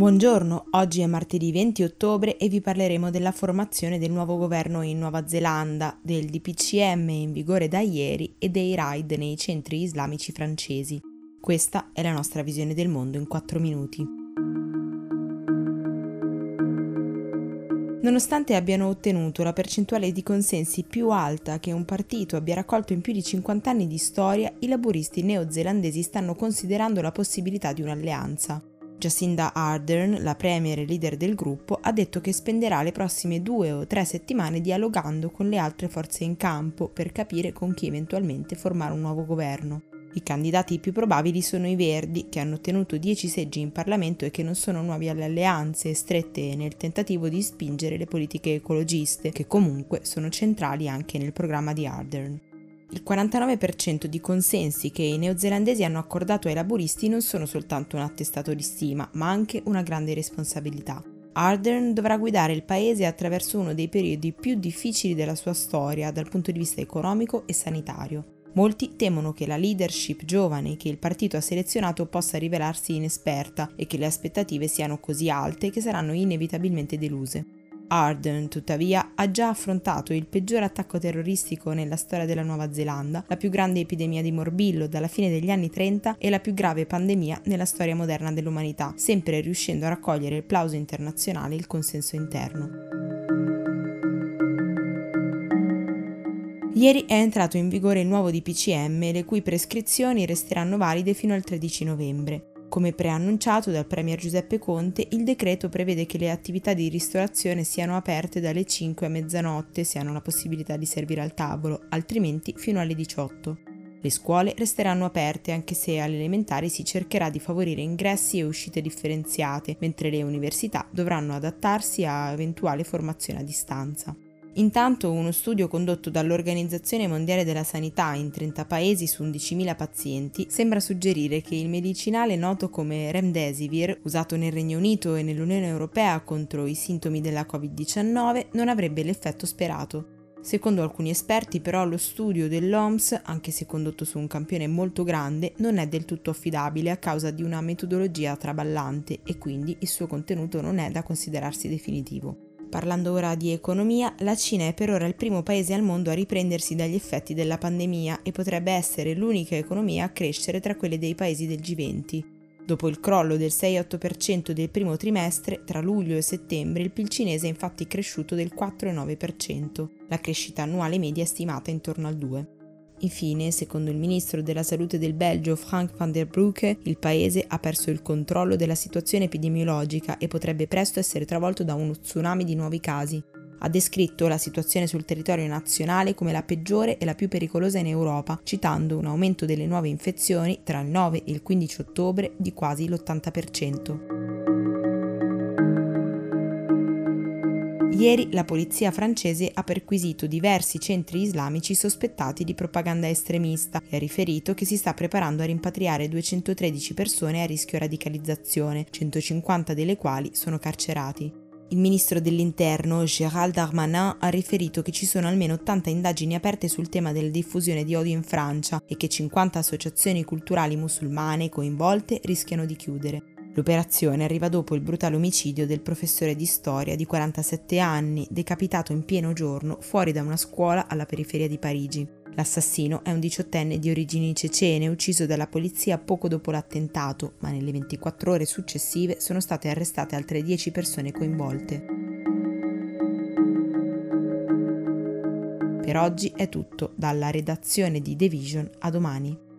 Buongiorno, oggi è martedì 20 ottobre e vi parleremo della formazione del nuovo governo in Nuova Zelanda, del DPCM in vigore da ieri e dei raid nei centri islamici francesi. Questa è la nostra visione del mondo in 4 minuti. Nonostante abbiano ottenuto la percentuale di consensi più alta che un partito abbia raccolto in più di 50 anni di storia, i laburisti neozelandesi stanno considerando la possibilità di un'alleanza. Jacinda Ardern, la premier e leader del gruppo, ha detto che spenderà le prossime due o tre settimane dialogando con le altre forze in campo per capire con chi eventualmente formare un nuovo governo. I candidati più probabili sono i Verdi, che hanno ottenuto 10 seggi in Parlamento e che non sono nuovi alle alleanze strette nel tentativo di spingere le politiche ecologiste, che comunque sono centrali anche nel programma di Ardern. Il 49% di consensi che i neozelandesi hanno accordato ai laburisti non sono soltanto un attestato di stima, ma anche una grande responsabilità. Ardern dovrà guidare il paese attraverso uno dei periodi più difficili della sua storia dal punto di vista economico e sanitario. Molti temono che la leadership giovane che il partito ha selezionato possa rivelarsi inesperta e che le aspettative siano così alte che saranno inevitabilmente deluse. Arden, tuttavia, ha già affrontato il peggior attacco terroristico nella storia della Nuova Zelanda, la più grande epidemia di morbillo dalla fine degli anni 30 e la più grave pandemia nella storia moderna dell'umanità, sempre riuscendo a raccogliere il plauso internazionale e il consenso interno. Ieri è entrato in vigore il nuovo DPCM, le cui prescrizioni resteranno valide fino al 13 novembre. Come preannunciato dal Premier Giuseppe Conte, il decreto prevede che le attività di ristorazione siano aperte dalle 5 a mezzanotte se hanno la possibilità di servire al tavolo, altrimenti fino alle 18. Le scuole resteranno aperte anche se alle elementari si cercherà di favorire ingressi e uscite differenziate, mentre le università dovranno adattarsi a eventuale formazione a distanza. Intanto uno studio condotto dall'Organizzazione Mondiale della Sanità in 30 paesi su 11.000 pazienti sembra suggerire che il medicinale noto come Remdesivir, usato nel Regno Unito e nell'Unione Europea contro i sintomi della Covid-19, non avrebbe l'effetto sperato. Secondo alcuni esperti però lo studio dell'OMS, anche se condotto su un campione molto grande, non è del tutto affidabile a causa di una metodologia traballante e quindi il suo contenuto non è da considerarsi definitivo. Parlando ora di economia, la Cina è per ora il primo paese al mondo a riprendersi dagli effetti della pandemia e potrebbe essere l'unica economia a crescere tra quelle dei paesi del G20. Dopo il crollo del 6-8% del primo trimestre, tra luglio e settembre il PIL cinese è infatti cresciuto del 4,9%, la crescita annuale media è stimata intorno al 2%. Infine, secondo il ministro della salute del Belgio Frank van der Broeke, il paese ha perso il controllo della situazione epidemiologica e potrebbe presto essere travolto da uno tsunami di nuovi casi. Ha descritto la situazione sul territorio nazionale come la peggiore e la più pericolosa in Europa, citando un aumento delle nuove infezioni tra il 9 e il 15 ottobre di quasi l'80%. Ieri la polizia francese ha perquisito diversi centri islamici sospettati di propaganda estremista e ha riferito che si sta preparando a rimpatriare 213 persone a rischio radicalizzazione, 150 delle quali sono carcerati. Il ministro dell'Interno, Gérald Darmanin, ha riferito che ci sono almeno 80 indagini aperte sul tema della diffusione di odio in Francia e che 50 associazioni culturali musulmane coinvolte rischiano di chiudere. L'operazione arriva dopo il brutale omicidio del professore di storia di 47 anni, decapitato in pieno giorno fuori da una scuola alla periferia di Parigi. L'assassino è un diciottenne di origini cecene, ucciso dalla polizia poco dopo l'attentato, ma nelle 24 ore successive sono state arrestate altre 10 persone coinvolte. Per oggi è tutto, dalla redazione di The Vision a domani.